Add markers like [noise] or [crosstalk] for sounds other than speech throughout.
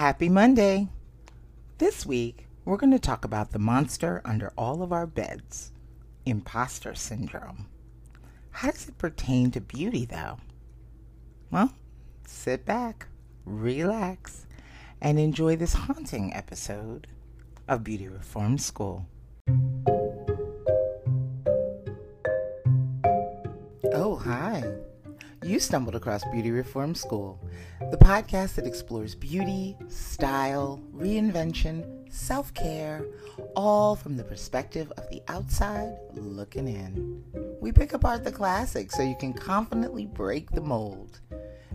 Happy Monday! This week, we're going to talk about the monster under all of our beds imposter syndrome. How does it pertain to beauty, though? Well, sit back, relax, and enjoy this haunting episode of Beauty Reform School. Oh, hi. You stumbled across Beauty Reform School, the podcast that explores beauty, style, reinvention, self care, all from the perspective of the outside looking in. We pick apart the classics so you can confidently break the mold.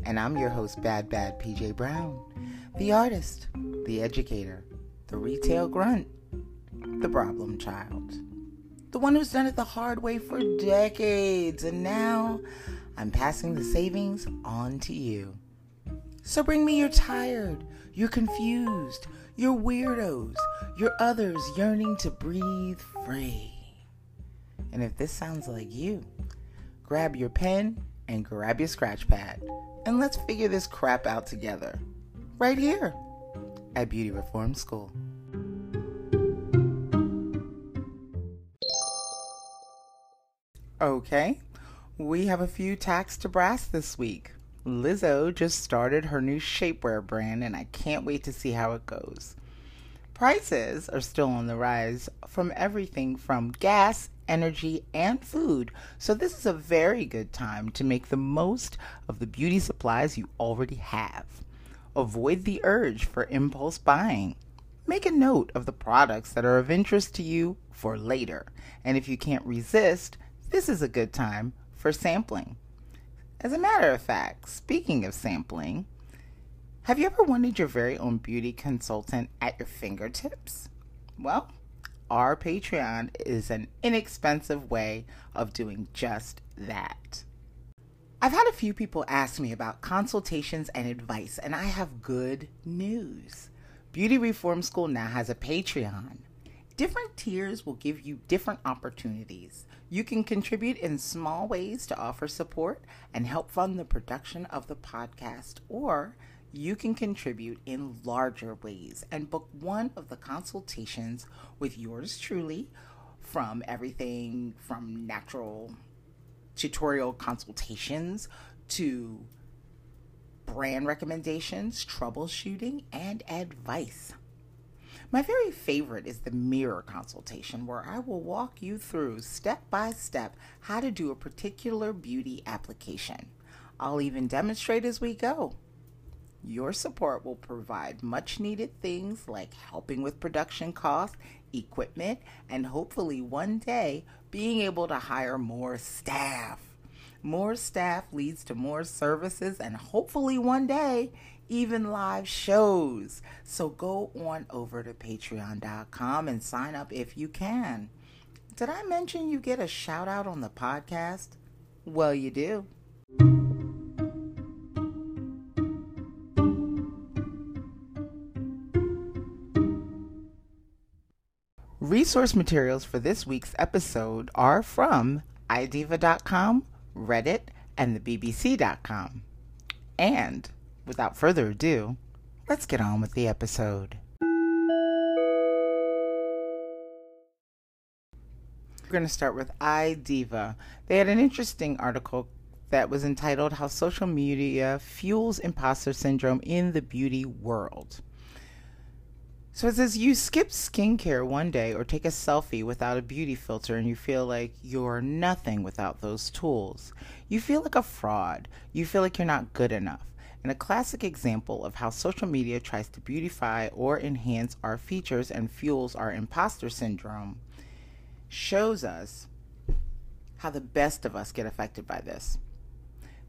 And I'm your host, Bad Bad PJ Brown, the artist, the educator, the retail grunt, the problem child. The one who's done it the hard way for decades, and now I'm passing the savings on to you. So bring me your tired, your confused, your weirdos, your others yearning to breathe free. And if this sounds like you, grab your pen and grab your scratch pad, and let's figure this crap out together. Right here at Beauty Reform School. Okay, we have a few tacks to brass this week. Lizzo just started her new shapewear brand, and I can't wait to see how it goes. Prices are still on the rise from everything from gas, energy, and food, so this is a very good time to make the most of the beauty supplies you already have. Avoid the urge for impulse buying. Make a note of the products that are of interest to you for later, and if you can't resist, this is a good time for sampling. As a matter of fact, speaking of sampling, have you ever wanted your very own beauty consultant at your fingertips? Well, our Patreon is an inexpensive way of doing just that. I've had a few people ask me about consultations and advice, and I have good news. Beauty Reform School now has a Patreon. Different tiers will give you different opportunities. You can contribute in small ways to offer support and help fund the production of the podcast, or you can contribute in larger ways and book one of the consultations with yours truly from everything from natural tutorial consultations to brand recommendations, troubleshooting, and advice. My very favorite is the mirror consultation, where I will walk you through step by step how to do a particular beauty application. I'll even demonstrate as we go. Your support will provide much needed things like helping with production costs, equipment, and hopefully one day being able to hire more staff. More staff leads to more services, and hopefully one day even live shows. So go on over to patreon.com and sign up if you can. Did I mention you get a shout out on the podcast? Well, you do. Resource materials for this week's episode are from idiva.com, Reddit, and the BBC.com. And without further ado, let's get on with the episode. We're going to start with iDiva. They had an interesting article that was entitled How Social Media Fuels Imposter Syndrome in the Beauty World. So it says you skip skincare one day or take a selfie without a beauty filter and you feel like you're nothing without those tools. You feel like a fraud. You feel like you're not good enough. And a classic example of how social media tries to beautify or enhance our features and fuels our imposter syndrome shows us how the best of us get affected by this.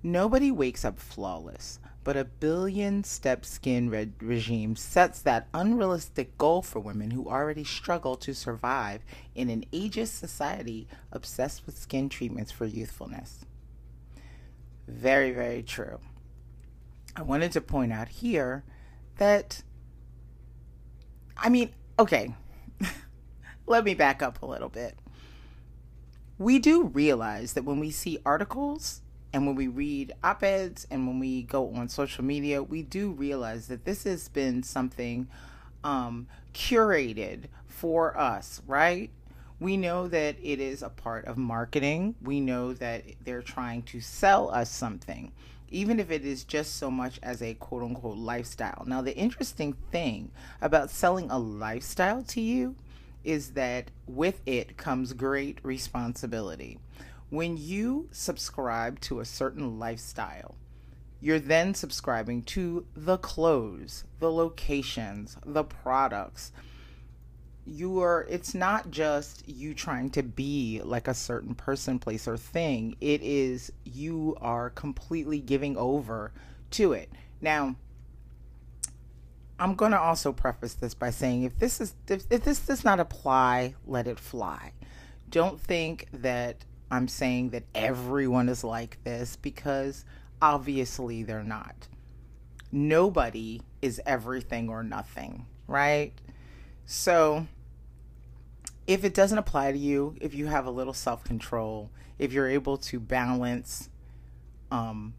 Nobody wakes up flawless, but a billion step skin re- regime sets that unrealistic goal for women who already struggle to survive in an ageist society obsessed with skin treatments for youthfulness. Very, very true. I wanted to point out here that, I mean, okay, [laughs] let me back up a little bit. We do realize that when we see articles and when we read op eds and when we go on social media, we do realize that this has been something um, curated for us, right? We know that it is a part of marketing. We know that they're trying to sell us something, even if it is just so much as a quote unquote lifestyle. Now, the interesting thing about selling a lifestyle to you is that with it comes great responsibility. When you subscribe to a certain lifestyle, you're then subscribing to the clothes, the locations, the products, you are it's not just you trying to be like a certain person place or thing. It is you are completely giving over to it. Now i'm going to also preface this by saying if this is if, if this does not apply let it fly. Don't think that i'm saying that everyone is like this because obviously they're not. Nobody is everything or nothing right? So if it doesn't apply to you, if you have a little self control, if you're able to balance um,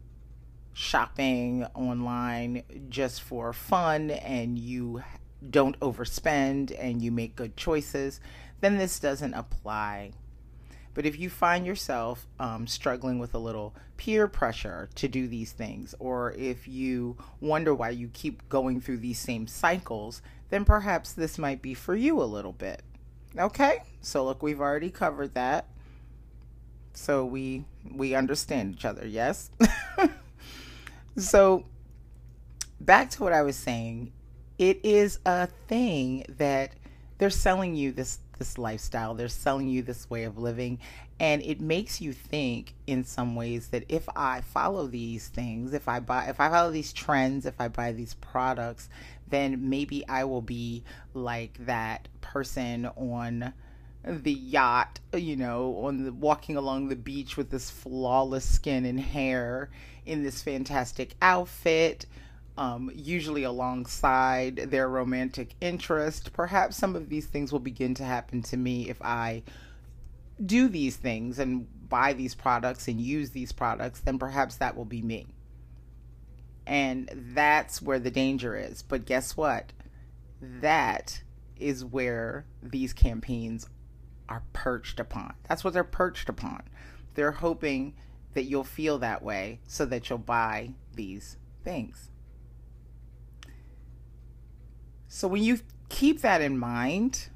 shopping online just for fun and you don't overspend and you make good choices, then this doesn't apply. But if you find yourself um, struggling with a little peer pressure to do these things, or if you wonder why you keep going through these same cycles, then perhaps this might be for you a little bit. Okay? So look, we've already covered that. So we we understand each other, yes? [laughs] so back to what I was saying, it is a thing that they're selling you this this lifestyle. They're selling you this way of living and it makes you think in some ways that if I follow these things, if I buy if I follow these trends, if I buy these products, then maybe I will be like that person on the yacht, you know, on the walking along the beach with this flawless skin and hair in this fantastic outfit. Um, usually alongside their romantic interest. Perhaps some of these things will begin to happen to me if I do these things and buy these products and use these products, then perhaps that will be me. And that's where the danger is. But guess what? That is where these campaigns are perched upon. That's what they're perched upon. They're hoping that you'll feel that way so that you'll buy these things. So when you keep that in mind,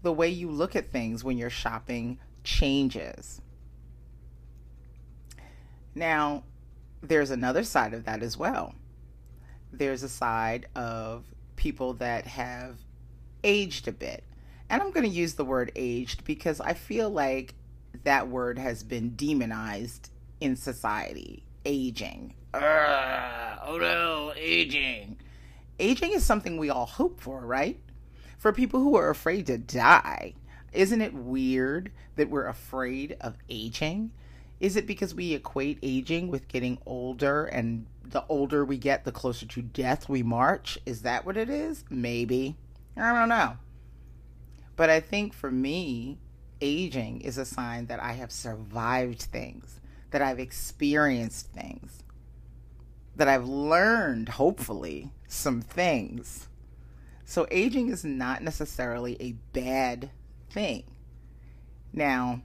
the way you look at things when you're shopping changes. Now, there's another side of that as well. There's a side of people that have aged a bit. And I'm going to use the word aged because I feel like that word has been demonized in society. Aging. Urgh, oh no, aging. Aging is something we all hope for, right? For people who are afraid to die. Isn't it weird that we're afraid of aging? Is it because we equate aging with getting older and the older we get, the closer to death we march? Is that what it is? Maybe. I don't know. But I think for me, aging is a sign that I have survived things, that I've experienced things, that I've learned, hopefully, some things. So aging is not necessarily a bad thing. Now,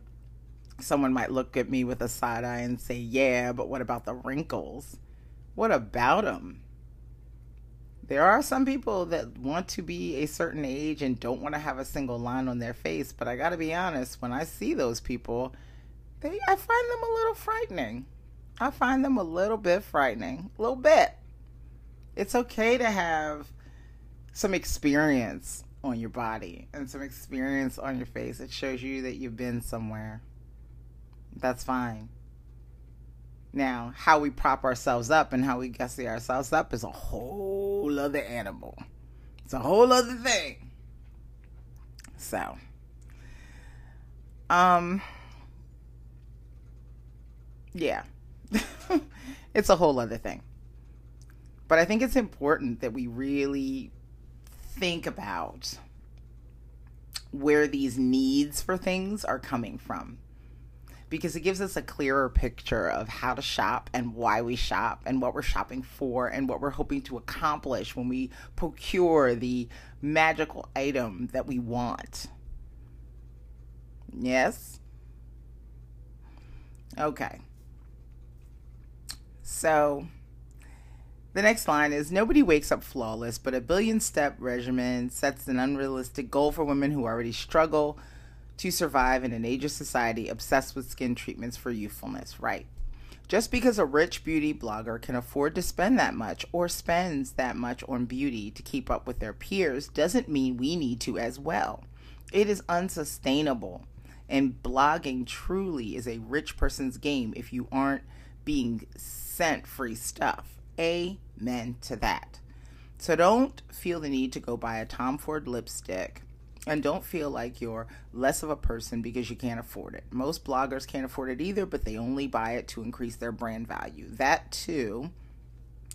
someone might look at me with a side eye and say, Yeah, but what about the wrinkles? What about them? There are some people that want to be a certain age and don't want to have a single line on their face, but I got to be honest, when I see those people, they I find them a little frightening. I find them a little bit frightening, a little bit. It's okay to have some experience on your body and some experience on your face. It shows you that you've been somewhere. That's fine. Now, how we prop ourselves up and how we gussy ourselves up is a whole other animal. It's a whole other thing. So, um, yeah, [laughs] it's a whole other thing. But I think it's important that we really think about where these needs for things are coming from because it gives us a clearer picture of how to shop and why we shop and what we're shopping for and what we're hoping to accomplish when we procure the magical item that we want. Yes? Okay. So the next line is Nobody wakes up flawless, but a billion step regimen sets an unrealistic goal for women who already struggle to survive in an ageist society obsessed with skin treatments for youthfulness, right? Just because a rich beauty blogger can afford to spend that much or spends that much on beauty to keep up with their peers doesn't mean we need to as well. It is unsustainable. And blogging truly is a rich person's game if you aren't being sent free stuff. Amen to that. So don't feel the need to go buy a Tom Ford lipstick and don't feel like you're less of a person because you can't afford it. Most bloggers can't afford it either, but they only buy it to increase their brand value. That too,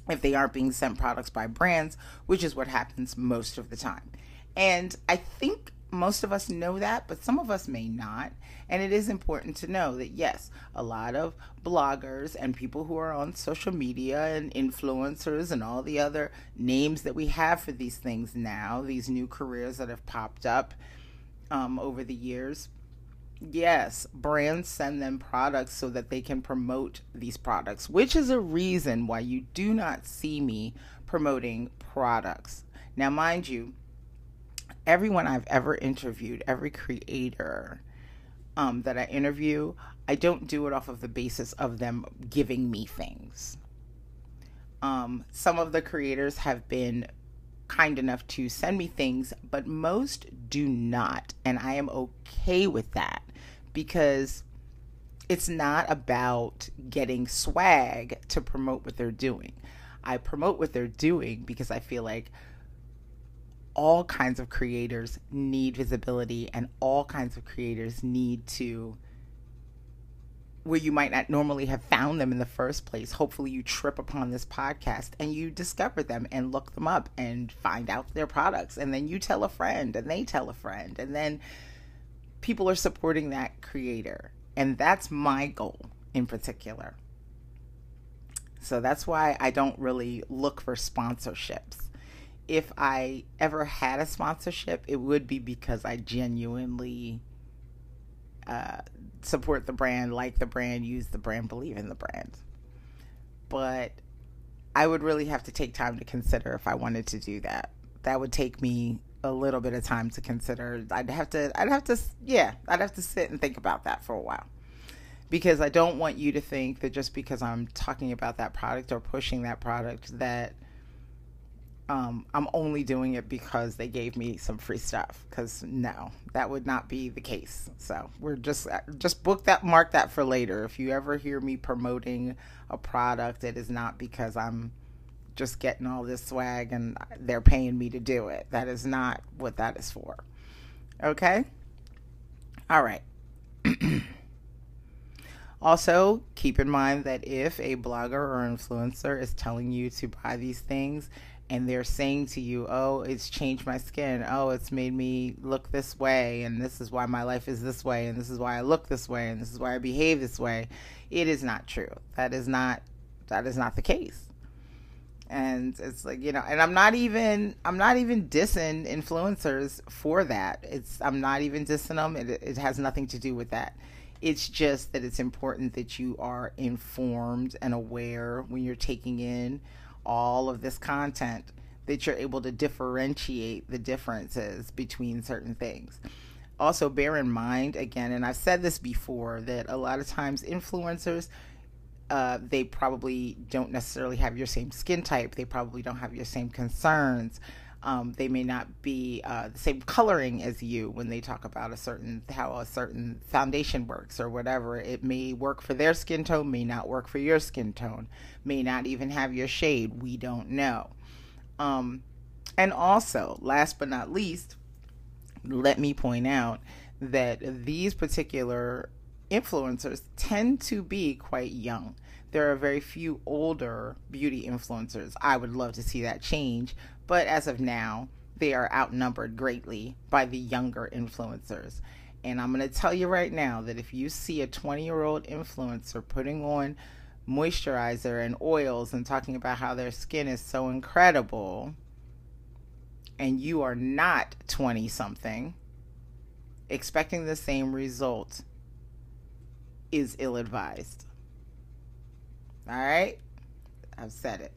if they aren't being sent products by brands, which is what happens most of the time. And I think most of us know that, but some of us may not. And it is important to know that, yes, a lot of bloggers and people who are on social media and influencers and all the other names that we have for these things now, these new careers that have popped up um, over the years. Yes, brands send them products so that they can promote these products, which is a reason why you do not see me promoting products. Now, mind you, everyone I've ever interviewed, every creator um, that I interview, I don't do it off of the basis of them giving me things. Um, some of the creators have been kind enough to send me things, but most do not. And I am okay with that because it's not about getting swag to promote what they're doing. I promote what they're doing because I feel like all kinds of creators need visibility and all kinds of creators need to where you might not normally have found them in the first place. Hopefully, you trip upon this podcast and you discover them and look them up and find out their products. And then you tell a friend and they tell a friend. And then people are supporting that creator. And that's my goal in particular. So that's why I don't really look for sponsorships if I ever had a sponsorship, it would be because I genuinely uh, support the brand, like the brand, use the brand, believe in the brand. But I would really have to take time to consider if I wanted to do that. That would take me a little bit of time to consider. I'd have to, I'd have to, yeah, I'd have to sit and think about that for a while. Because I don't want you to think that just because I'm talking about that product or pushing that product that um, I'm only doing it because they gave me some free stuff. Because no, that would not be the case. So we're just uh, just book that, mark that for later. If you ever hear me promoting a product, it is not because I'm just getting all this swag and they're paying me to do it. That is not what that is for. Okay. All right. [clears throat] also, keep in mind that if a blogger or influencer is telling you to buy these things and they're saying to you, "Oh, it's changed my skin. Oh, it's made me look this way, and this is why my life is this way, and this is why I look this way, and this is why I behave this way." It is not true. That is not that is not the case. And it's like, you know, and I'm not even I'm not even dissing influencers for that. It's I'm not even dissing them. It it has nothing to do with that. It's just that it's important that you are informed and aware when you're taking in all of this content that you're able to differentiate the differences between certain things. Also, bear in mind, again, and I've said this before, that a lot of times influencers, uh, they probably don't necessarily have your same skin type. They probably don't have your same concerns. Um, they may not be uh, the same coloring as you when they talk about a certain how a certain foundation works or whatever. It may work for their skin tone, may not work for your skin tone, may not even have your shade. We don't know. Um, and also, last but not least, let me point out that these particular influencers tend to be quite young. There are very few older beauty influencers. I would love to see that change, but as of now, they are outnumbered greatly by the younger influencers. And I'm going to tell you right now that if you see a 20 year old influencer putting on moisturizer and oils and talking about how their skin is so incredible, and you are not 20 something, expecting the same result is ill advised. All right? I've said it.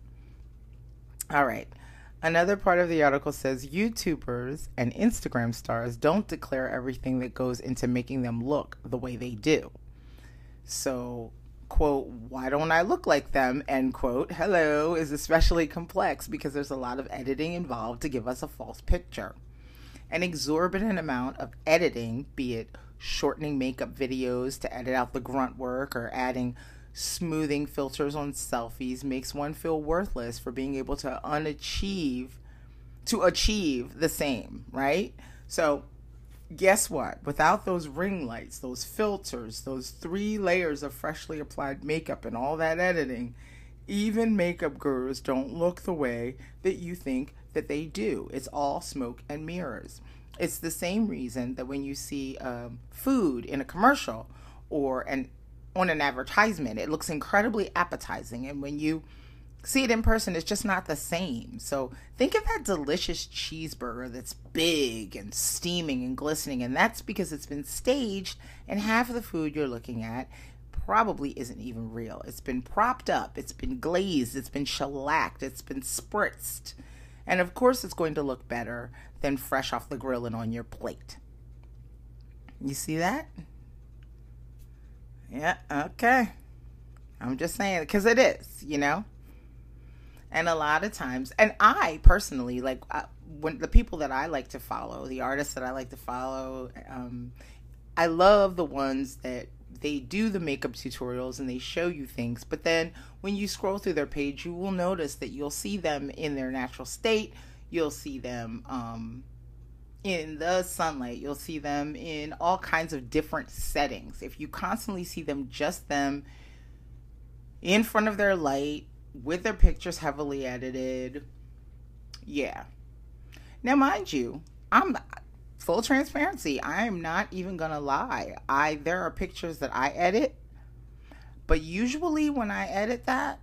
All right. Another part of the article says YouTubers and Instagram stars don't declare everything that goes into making them look the way they do. So, quote, why don't I look like them, end quote, hello, is especially complex because there's a lot of editing involved to give us a false picture. An exorbitant amount of editing, be it shortening makeup videos to edit out the grunt work or adding smoothing filters on selfies makes one feel worthless for being able to unachieve to achieve the same, right? So guess what? Without those ring lights, those filters, those three layers of freshly applied makeup and all that editing, even makeup gurus don't look the way that you think that they do. It's all smoke and mirrors. It's the same reason that when you see um, food in a commercial or an on an advertisement, it looks incredibly appetizing, and when you see it in person, it's just not the same. So think of that delicious cheeseburger that's big and steaming and glistening, and that's because it's been staged, and half of the food you're looking at probably isn't even real. It's been propped up, it's been glazed, it's been shellacked, it's been spritzed. And of course, it's going to look better than fresh off the grill and on your plate. You see that? Yeah, okay. I'm just saying, because it is, you know? And a lot of times, and I personally, like, uh, when the people that I like to follow, the artists that I like to follow, um, I love the ones that they do the makeup tutorials and they show you things. But then when you scroll through their page, you will notice that you'll see them in their natural state. You'll see them um, in the sunlight. You'll see them in all kinds of different settings. If you constantly see them, just them in front of their light with their pictures heavily edited, yeah. Now, mind you, I'm full transparency. I am not even gonna lie. I there are pictures that I edit, but usually when I edit that,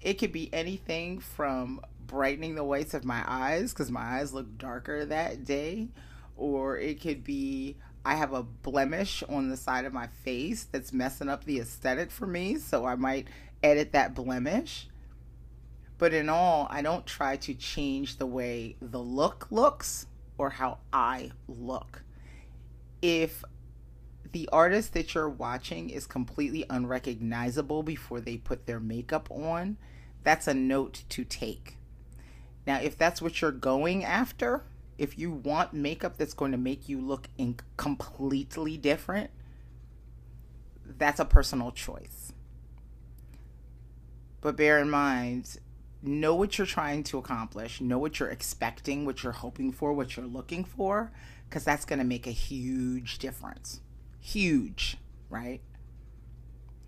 it could be anything from brightening the whites of my eyes because my eyes look darker that day, or it could be I have a blemish on the side of my face that's messing up the aesthetic for me, so I might edit that blemish. But in all, I don't try to change the way the look looks or how I look. If the artist that you're watching is completely unrecognizable before they put their makeup on, that's a note to take. Now, if that's what you're going after, if you want makeup that's going to make you look in completely different, that's a personal choice. But bear in mind, know what you're trying to accomplish, know what you're expecting, what you're hoping for, what you're looking for, because that's going to make a huge difference. Huge, right?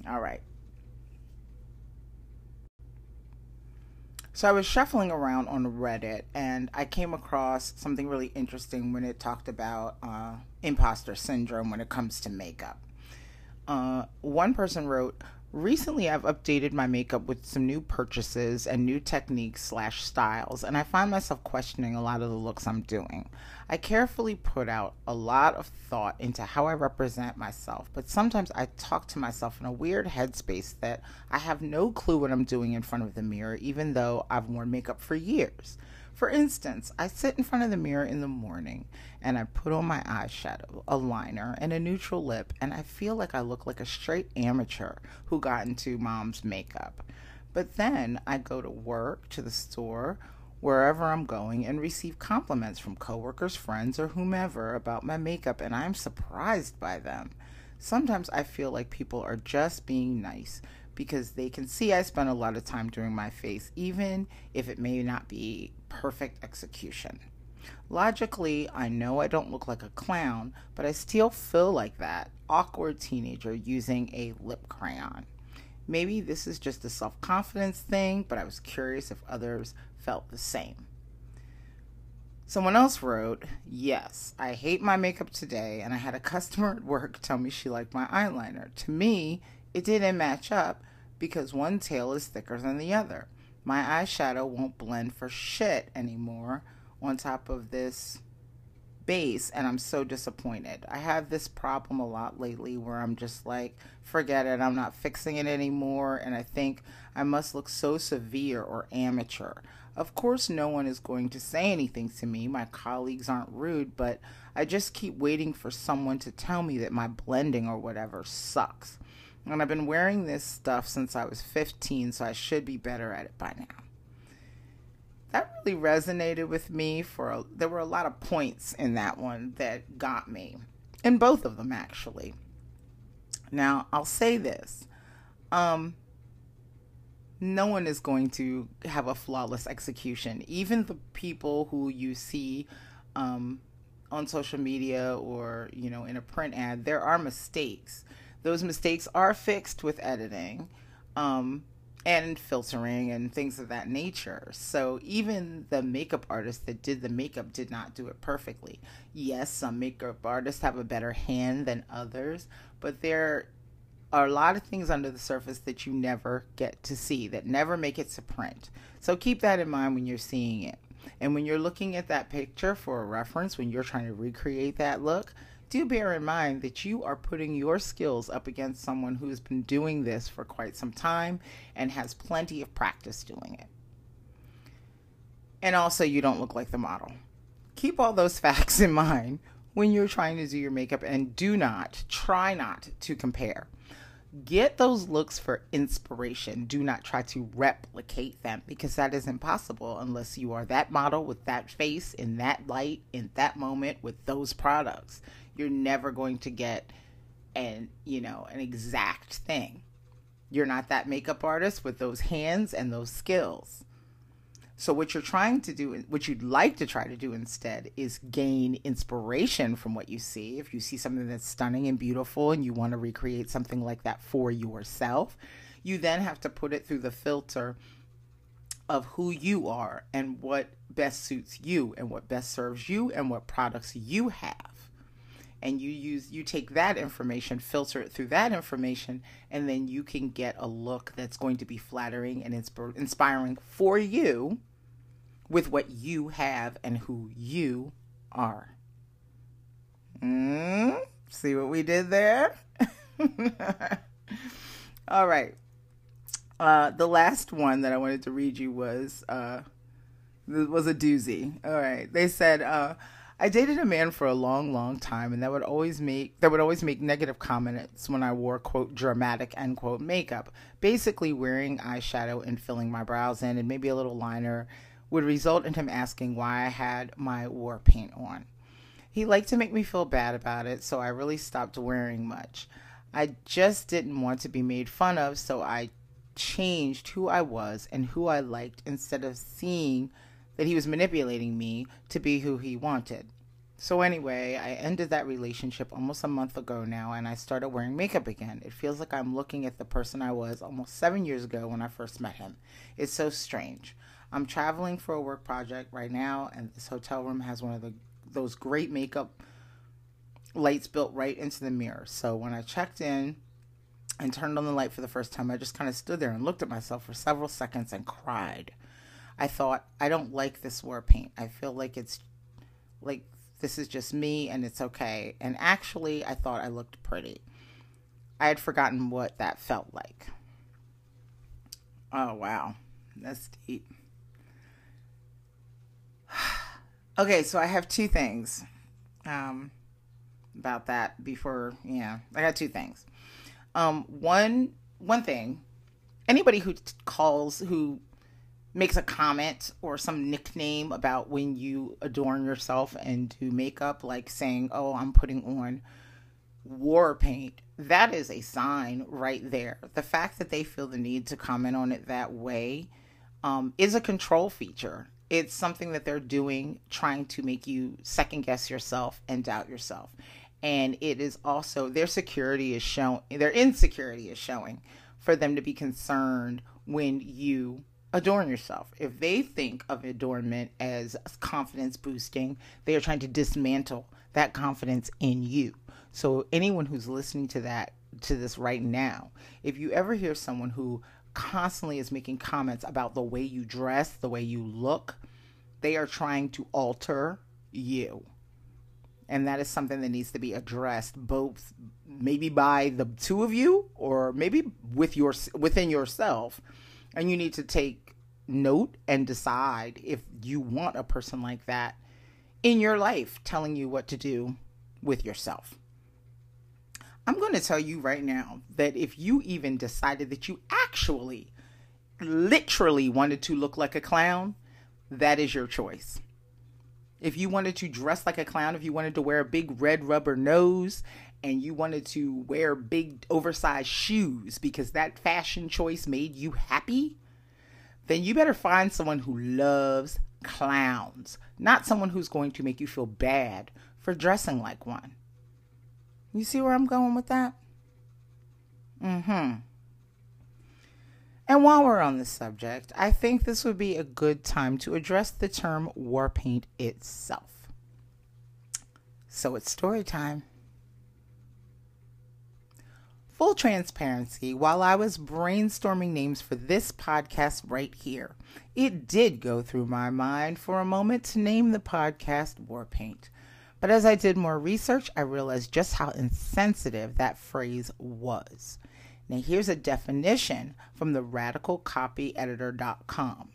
All right. So I was shuffling around on Reddit and I came across something really interesting when it talked about uh, imposter syndrome when it comes to makeup. Uh, one person wrote, Recently, I've updated my makeup with some new purchases and new techniques slash styles, and I find myself questioning a lot of the looks I'm doing. I carefully put out a lot of thought into how I represent myself, but sometimes I talk to myself in a weird headspace that I have no clue what I'm doing in front of the mirror, even though I've worn makeup for years. For instance, I sit in front of the mirror in the morning and I put on my eyeshadow, a liner, and a neutral lip, and I feel like I look like a straight amateur who got into mom's makeup. But then I go to work, to the store, wherever I'm going, and receive compliments from coworkers, friends, or whomever about my makeup, and I'm surprised by them. Sometimes I feel like people are just being nice because they can see I spend a lot of time doing my face, even if it may not be perfect execution. Logically, I know I don't look like a clown, but I still feel like that awkward teenager using a lip crayon. Maybe this is just a self confidence thing, but I was curious if others felt the same. Someone else wrote, Yes, I hate my makeup today, and I had a customer at work tell me she liked my eyeliner. To me, it didn't match up because one tail is thicker than the other. My eyeshadow won't blend for shit anymore on top of this base, and I'm so disappointed. I have this problem a lot lately where I'm just like, forget it, I'm not fixing it anymore, and I think I must look so severe or amateur. Of course, no one is going to say anything to me. My colleagues aren't rude, but I just keep waiting for someone to tell me that my blending or whatever sucks. And I've been wearing this stuff since I was 15, so I should be better at it by now. That really resonated with me for a, there were a lot of points in that one that got me. In both of them actually. Now, I'll say this. Um no one is going to have a flawless execution. Even the people who you see um, on social media or you know in a print ad, there are mistakes. Those mistakes are fixed with editing um, and filtering and things of that nature. So even the makeup artist that did the makeup did not do it perfectly. Yes, some makeup artists have a better hand than others, but there are a lot of things under the surface that you never get to see, that never make it to print. So keep that in mind when you're seeing it. And when you're looking at that picture for a reference, when you're trying to recreate that look, do bear in mind that you are putting your skills up against someone who's been doing this for quite some time and has plenty of practice doing it. And also, you don't look like the model. Keep all those [laughs] facts in mind when you're trying to do your makeup and do not, try not to compare. Get those looks for inspiration. Do not try to replicate them because that is impossible unless you are that model with that face in that light in that moment with those products. You're never going to get an, you know, an exact thing. You're not that makeup artist with those hands and those skills. So, what you're trying to do, what you'd like to try to do instead, is gain inspiration from what you see. If you see something that's stunning and beautiful and you want to recreate something like that for yourself, you then have to put it through the filter of who you are and what best suits you and what best serves you and what products you have and you use you take that information filter it through that information and then you can get a look that's going to be flattering and insp- inspiring for you with what you have and who you are. Mm, see what we did there? [laughs] All right. Uh, the last one that i wanted to read you was uh, was a doozy. All right. They said uh, I dated a man for a long, long time, and that would always make that would always make negative comments when I wore quote dramatic end quote makeup. Basically, wearing eyeshadow and filling my brows in, and maybe a little liner, would result in him asking why I had my war paint on. He liked to make me feel bad about it, so I really stopped wearing much. I just didn't want to be made fun of, so I changed who I was and who I liked instead of seeing that he was manipulating me to be who he wanted. So, anyway, I ended that relationship almost a month ago now and I started wearing makeup again. It feels like I'm looking at the person I was almost seven years ago when I first met him. It's so strange. I'm traveling for a work project right now, and this hotel room has one of the those great makeup lights built right into the mirror. So, when I checked in, and turned on the light for the first time, I just kind of stood there and looked at myself for several seconds and cried. I thought, I don't like this war paint. I feel like it's like this is just me and it's okay. And actually, I thought I looked pretty. I had forgotten what that felt like. Oh, wow. That's deep. [sighs] okay, so I have two things um, about that before, yeah, I got two things. Um, one, one thing, anybody who calls, who makes a comment or some nickname about when you adorn yourself and do makeup, like saying, Oh, I'm putting on war paint, that is a sign right there. The fact that they feel the need to comment on it that way um, is a control feature. It's something that they're doing trying to make you second guess yourself and doubt yourself. And it is also their security is showing, their insecurity is showing for them to be concerned when you adorn yourself. If they think of adornment as confidence boosting, they are trying to dismantle that confidence in you. So anyone who's listening to that to this right now, if you ever hear someone who constantly is making comments about the way you dress, the way you look, they are trying to alter you. And that is something that needs to be addressed both maybe by the two of you or maybe with your within yourself. And you need to take note and decide if you want a person like that in your life telling you what to do with yourself. I'm going to tell you right now that if you even decided that you actually, literally wanted to look like a clown, that is your choice. If you wanted to dress like a clown, if you wanted to wear a big red rubber nose, and you wanted to wear big oversized shoes because that fashion choice made you happy, then you better find someone who loves clowns, not someone who's going to make you feel bad for dressing like one. You see where I'm going with that? Mm hmm. And while we're on the subject, I think this would be a good time to address the term war paint itself. So it's story time. Full transparency, while I was brainstorming names for this podcast right here, it did go through my mind for a moment to name the podcast War Paint. But as I did more research, I realized just how insensitive that phrase was. Now, here's a definition from the radicalcopyeditor.com.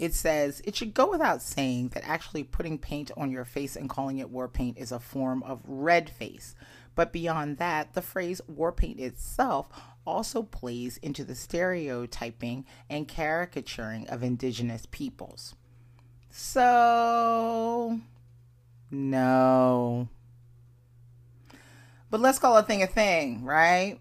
It says it should go without saying that actually putting paint on your face and calling it war paint is a form of red face. But beyond that, the phrase war paint itself also plays into the stereotyping and caricaturing of indigenous peoples. So, no. But let's call a thing a thing, right?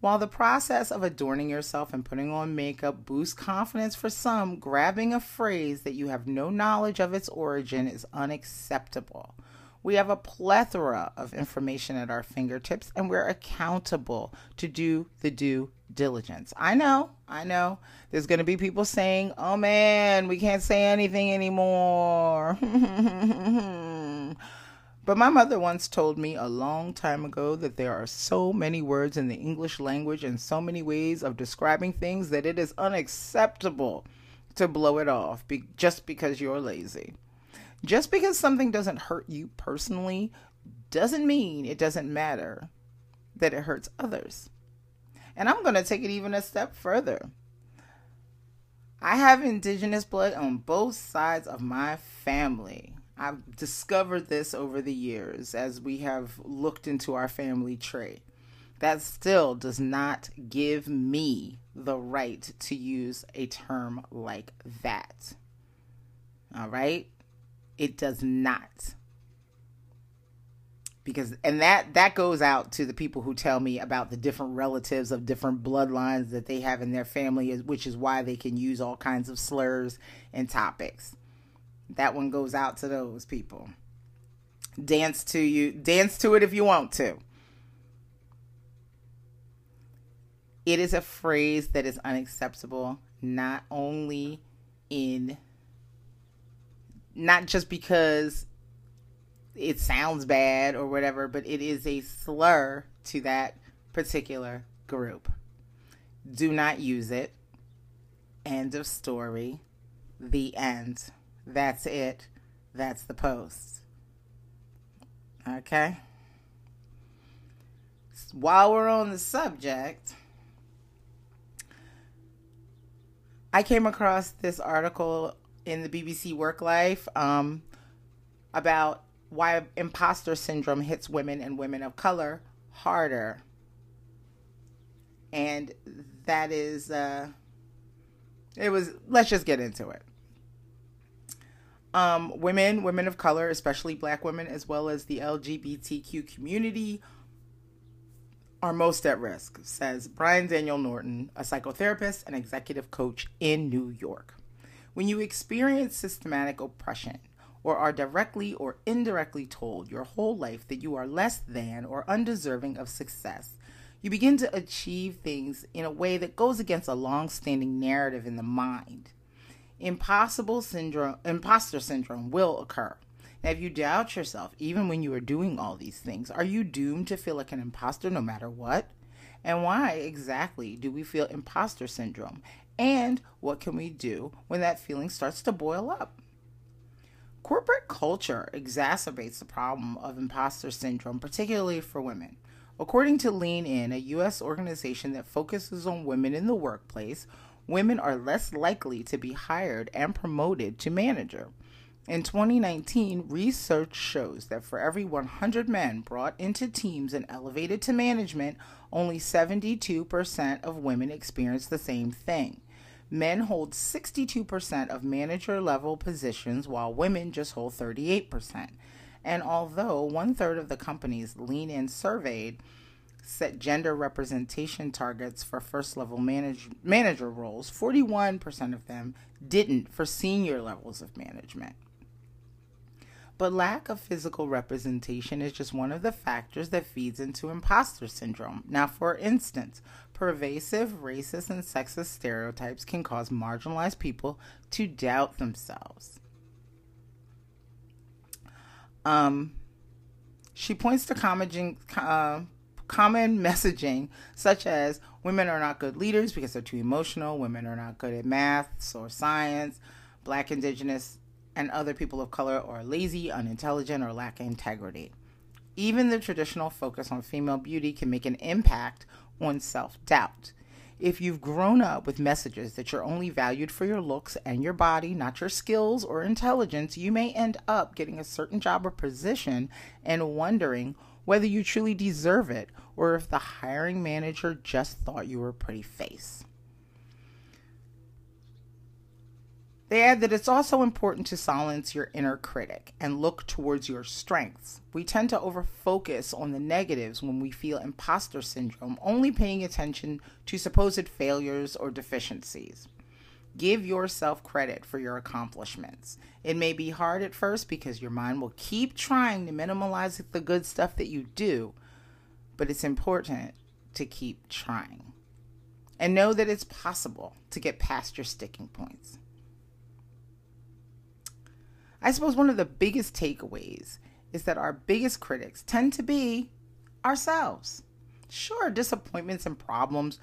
While the process of adorning yourself and putting on makeup boosts confidence for some, grabbing a phrase that you have no knowledge of its origin is unacceptable. We have a plethora of information at our fingertips and we're accountable to do the due diligence. I know, I know. There's going to be people saying, oh man, we can't say anything anymore. [laughs] but my mother once told me a long time ago that there are so many words in the English language and so many ways of describing things that it is unacceptable to blow it off be- just because you're lazy. Just because something doesn't hurt you personally doesn't mean it doesn't matter that it hurts others. And I'm going to take it even a step further. I have indigenous blood on both sides of my family. I've discovered this over the years as we have looked into our family tree. That still does not give me the right to use a term like that. All right? It does not. Because and that that goes out to the people who tell me about the different relatives of different bloodlines that they have in their family, which is why they can use all kinds of slurs and topics. That one goes out to those people. Dance to you, dance to it if you want to. It is a phrase that is unacceptable not only in not just because it sounds bad or whatever, but it is a slur to that particular group. Do not use it. End of story. The end. That's it. That's the post. Okay? While we're on the subject, I came across this article in the BBC Work Life um, about why imposter syndrome hits women and women of color harder. And that is, uh, it was, let's just get into it. Um, women, women of color, especially black women, as well as the LGBTQ community, are most at risk, says Brian Daniel Norton, a psychotherapist and executive coach in New York. When you experience systematic oppression, or are directly or indirectly told your whole life that you are less than or undeserving of success, You begin to achieve things in a way that goes against a long standing narrative in the mind. Impossible syndrome, imposter syndrome will occur. Now, if you doubt yourself, even when you are doing all these things, are you doomed to feel like an imposter no matter what? And why exactly do we feel imposter syndrome? And what can we do when that feeling starts to boil up? Corporate culture exacerbates the problem of imposter syndrome, particularly for women. According to Lean In, a U.S. organization that focuses on women in the workplace, women are less likely to be hired and promoted to manager. In 2019, research shows that for every 100 men brought into teams and elevated to management, only 72% of women experience the same thing. Men hold 62% of manager level positions, while women just hold 38%. And although one third of the companies Lean In surveyed set gender representation targets for first level manage- manager roles, 41% of them didn't for senior levels of management. But lack of physical representation is just one of the factors that feeds into imposter syndrome. Now, for instance, pervasive racist and sexist stereotypes can cause marginalized people to doubt themselves. Um, she points to common, uh, common [laughs] messaging such as women are not good leaders because they're too emotional, women are not good at maths or science, black, indigenous, and other people of color are lazy, unintelligent, or lack integrity. Even the traditional focus on female beauty can make an impact on self doubt. If you've grown up with messages that you're only valued for your looks and your body, not your skills or intelligence, you may end up getting a certain job or position and wondering whether you truly deserve it or if the hiring manager just thought you were a pretty face. They add that it's also important to silence your inner critic and look towards your strengths. We tend to overfocus on the negatives when we feel imposter syndrome, only paying attention to supposed failures or deficiencies. Give yourself credit for your accomplishments. It may be hard at first because your mind will keep trying to minimize the good stuff that you do, but it's important to keep trying. And know that it's possible to get past your sticking points. I suppose one of the biggest takeaways is that our biggest critics tend to be ourselves. Sure, disappointments and problems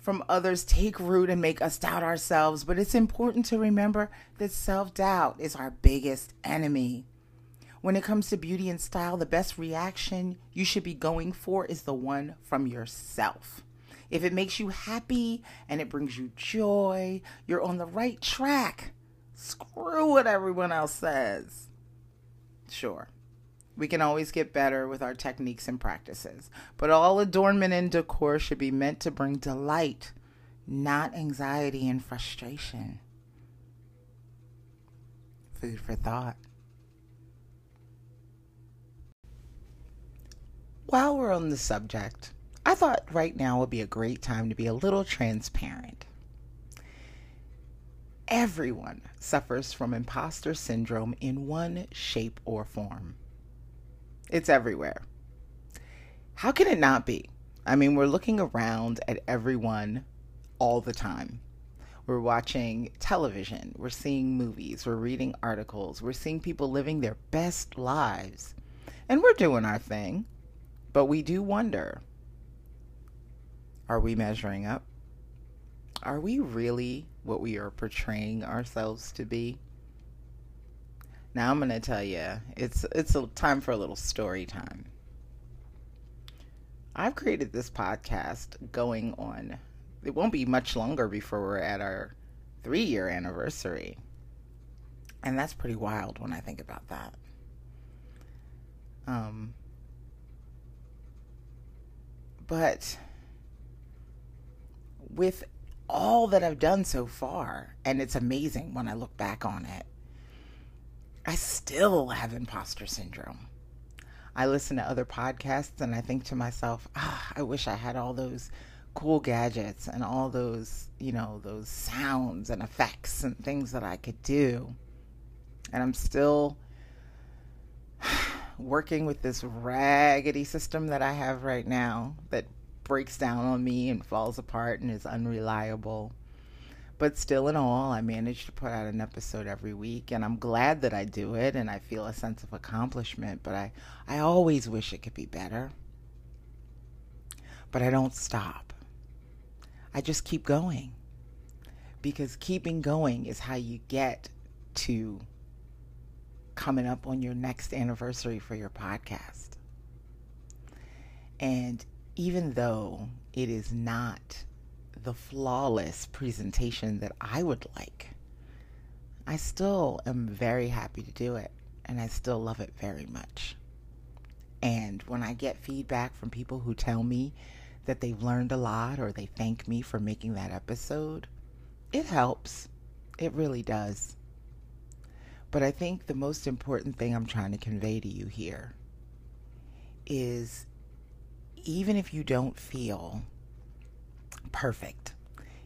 from others take root and make us doubt ourselves, but it's important to remember that self doubt is our biggest enemy. When it comes to beauty and style, the best reaction you should be going for is the one from yourself. If it makes you happy and it brings you joy, you're on the right track. Screw what everyone else says. Sure, we can always get better with our techniques and practices, but all adornment and decor should be meant to bring delight, not anxiety and frustration. Food for thought. While we're on the subject, I thought right now would be a great time to be a little transparent. Everyone suffers from imposter syndrome in one shape or form. It's everywhere. How can it not be? I mean, we're looking around at everyone all the time. We're watching television, we're seeing movies, we're reading articles, we're seeing people living their best lives. And we're doing our thing. But we do wonder are we measuring up? Are we really what we are portraying ourselves to be. Now I'm going to tell you, it's it's a time for a little story time. I've created this podcast going on. It won't be much longer before we're at our 3-year anniversary. And that's pretty wild when I think about that. Um but with all that I've done so far, and it's amazing when I look back on it, I still have imposter syndrome. I listen to other podcasts and I think to myself, ah, I wish I had all those cool gadgets and all those, you know, those sounds and effects and things that I could do. And I'm still [sighs] working with this raggedy system that I have right now that breaks down on me and falls apart and is unreliable. But still, in all, I manage to put out an episode every week, and I'm glad that I do it, and I feel a sense of accomplishment. But I, I always wish it could be better. But I don't stop. I just keep going. Because keeping going is how you get to coming up on your next anniversary for your podcast. And even though it is not the flawless presentation that I would like, I still am very happy to do it and I still love it very much. And when I get feedback from people who tell me that they've learned a lot or they thank me for making that episode, it helps. It really does. But I think the most important thing I'm trying to convey to you here is even if you don't feel perfect,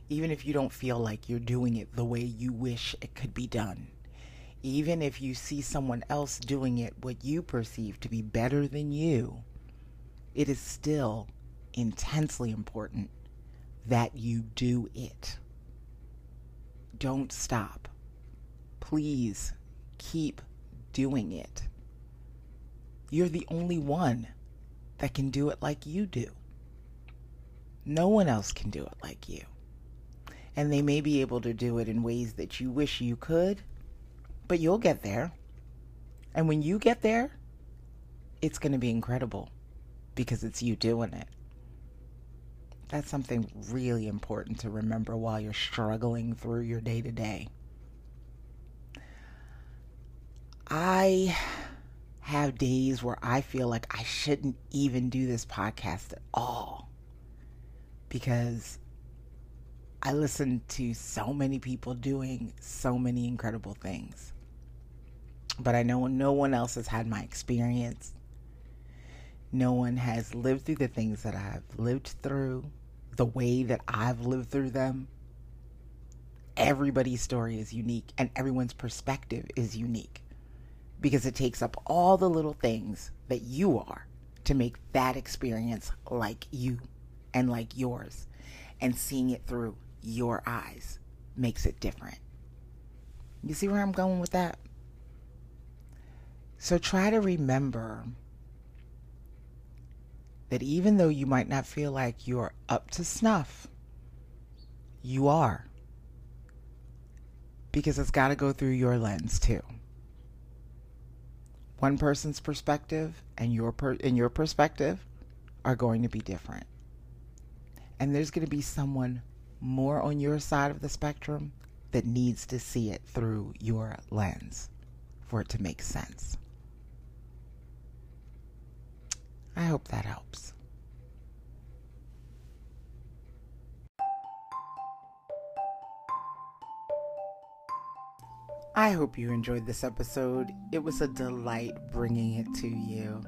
even if you don't feel like you're doing it the way you wish it could be done, even if you see someone else doing it what you perceive to be better than you, it is still intensely important that you do it. Don't stop. Please keep doing it. You're the only one that can do it like you do. No one else can do it like you. And they may be able to do it in ways that you wish you could, but you'll get there. And when you get there, it's going to be incredible because it's you doing it. That's something really important to remember while you're struggling through your day to day. I have days where I feel like I shouldn't even do this podcast at all because I listen to so many people doing so many incredible things. But I know no one else has had my experience. No one has lived through the things that I've lived through, the way that I've lived through them. Everybody's story is unique and everyone's perspective is unique because it takes up all the little things that you are to make that experience like you and like yours. And seeing it through your eyes makes it different. You see where I'm going with that? So try to remember that even though you might not feel like you're up to snuff, you are. Because it's got to go through your lens too one person's perspective and your per- and your perspective are going to be different. And there's going to be someone more on your side of the spectrum that needs to see it through your lens for it to make sense. I hope that helps. I hope you enjoyed this episode. It was a delight bringing it to you.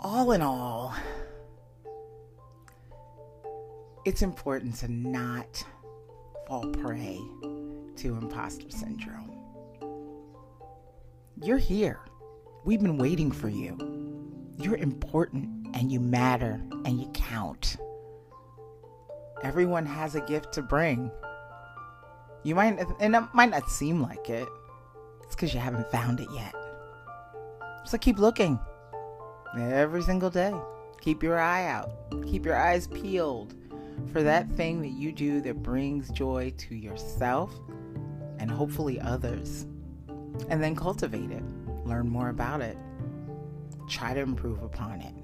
All in all, it's important to not fall prey to imposter syndrome. You're here. We've been waiting for you. You're important and you matter and you count. Everyone has a gift to bring you might, and it might not seem like it. It's because you haven't found it yet. So keep looking every single day. Keep your eye out. Keep your eyes peeled for that thing that you do that brings joy to yourself and hopefully others. And then cultivate it. Learn more about it. Try to improve upon it.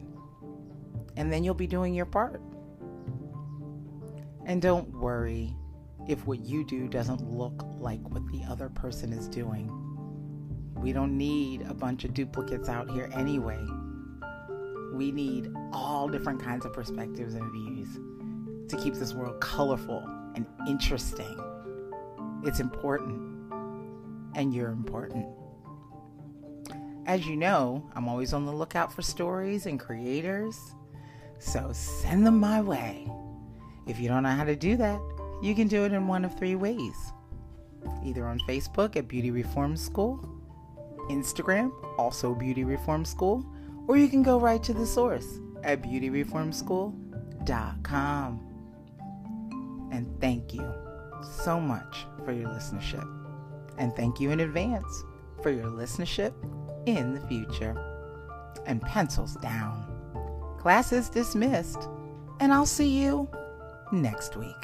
And then you'll be doing your part. And don't worry if what you do doesn't look like what the other person is doing. We don't need a bunch of duplicates out here anyway. We need all different kinds of perspectives and views to keep this world colorful and interesting. It's important, and you're important. As you know, I'm always on the lookout for stories and creators, so send them my way. If you don't know how to do that, you can do it in one of three ways either on Facebook at Beauty Reform School, Instagram, also Beauty Reform School, or you can go right to the source at beautyreformschool.com. And thank you so much for your listenership. And thank you in advance for your listenership in the future. And pencils down. Class is dismissed, and I'll see you next week.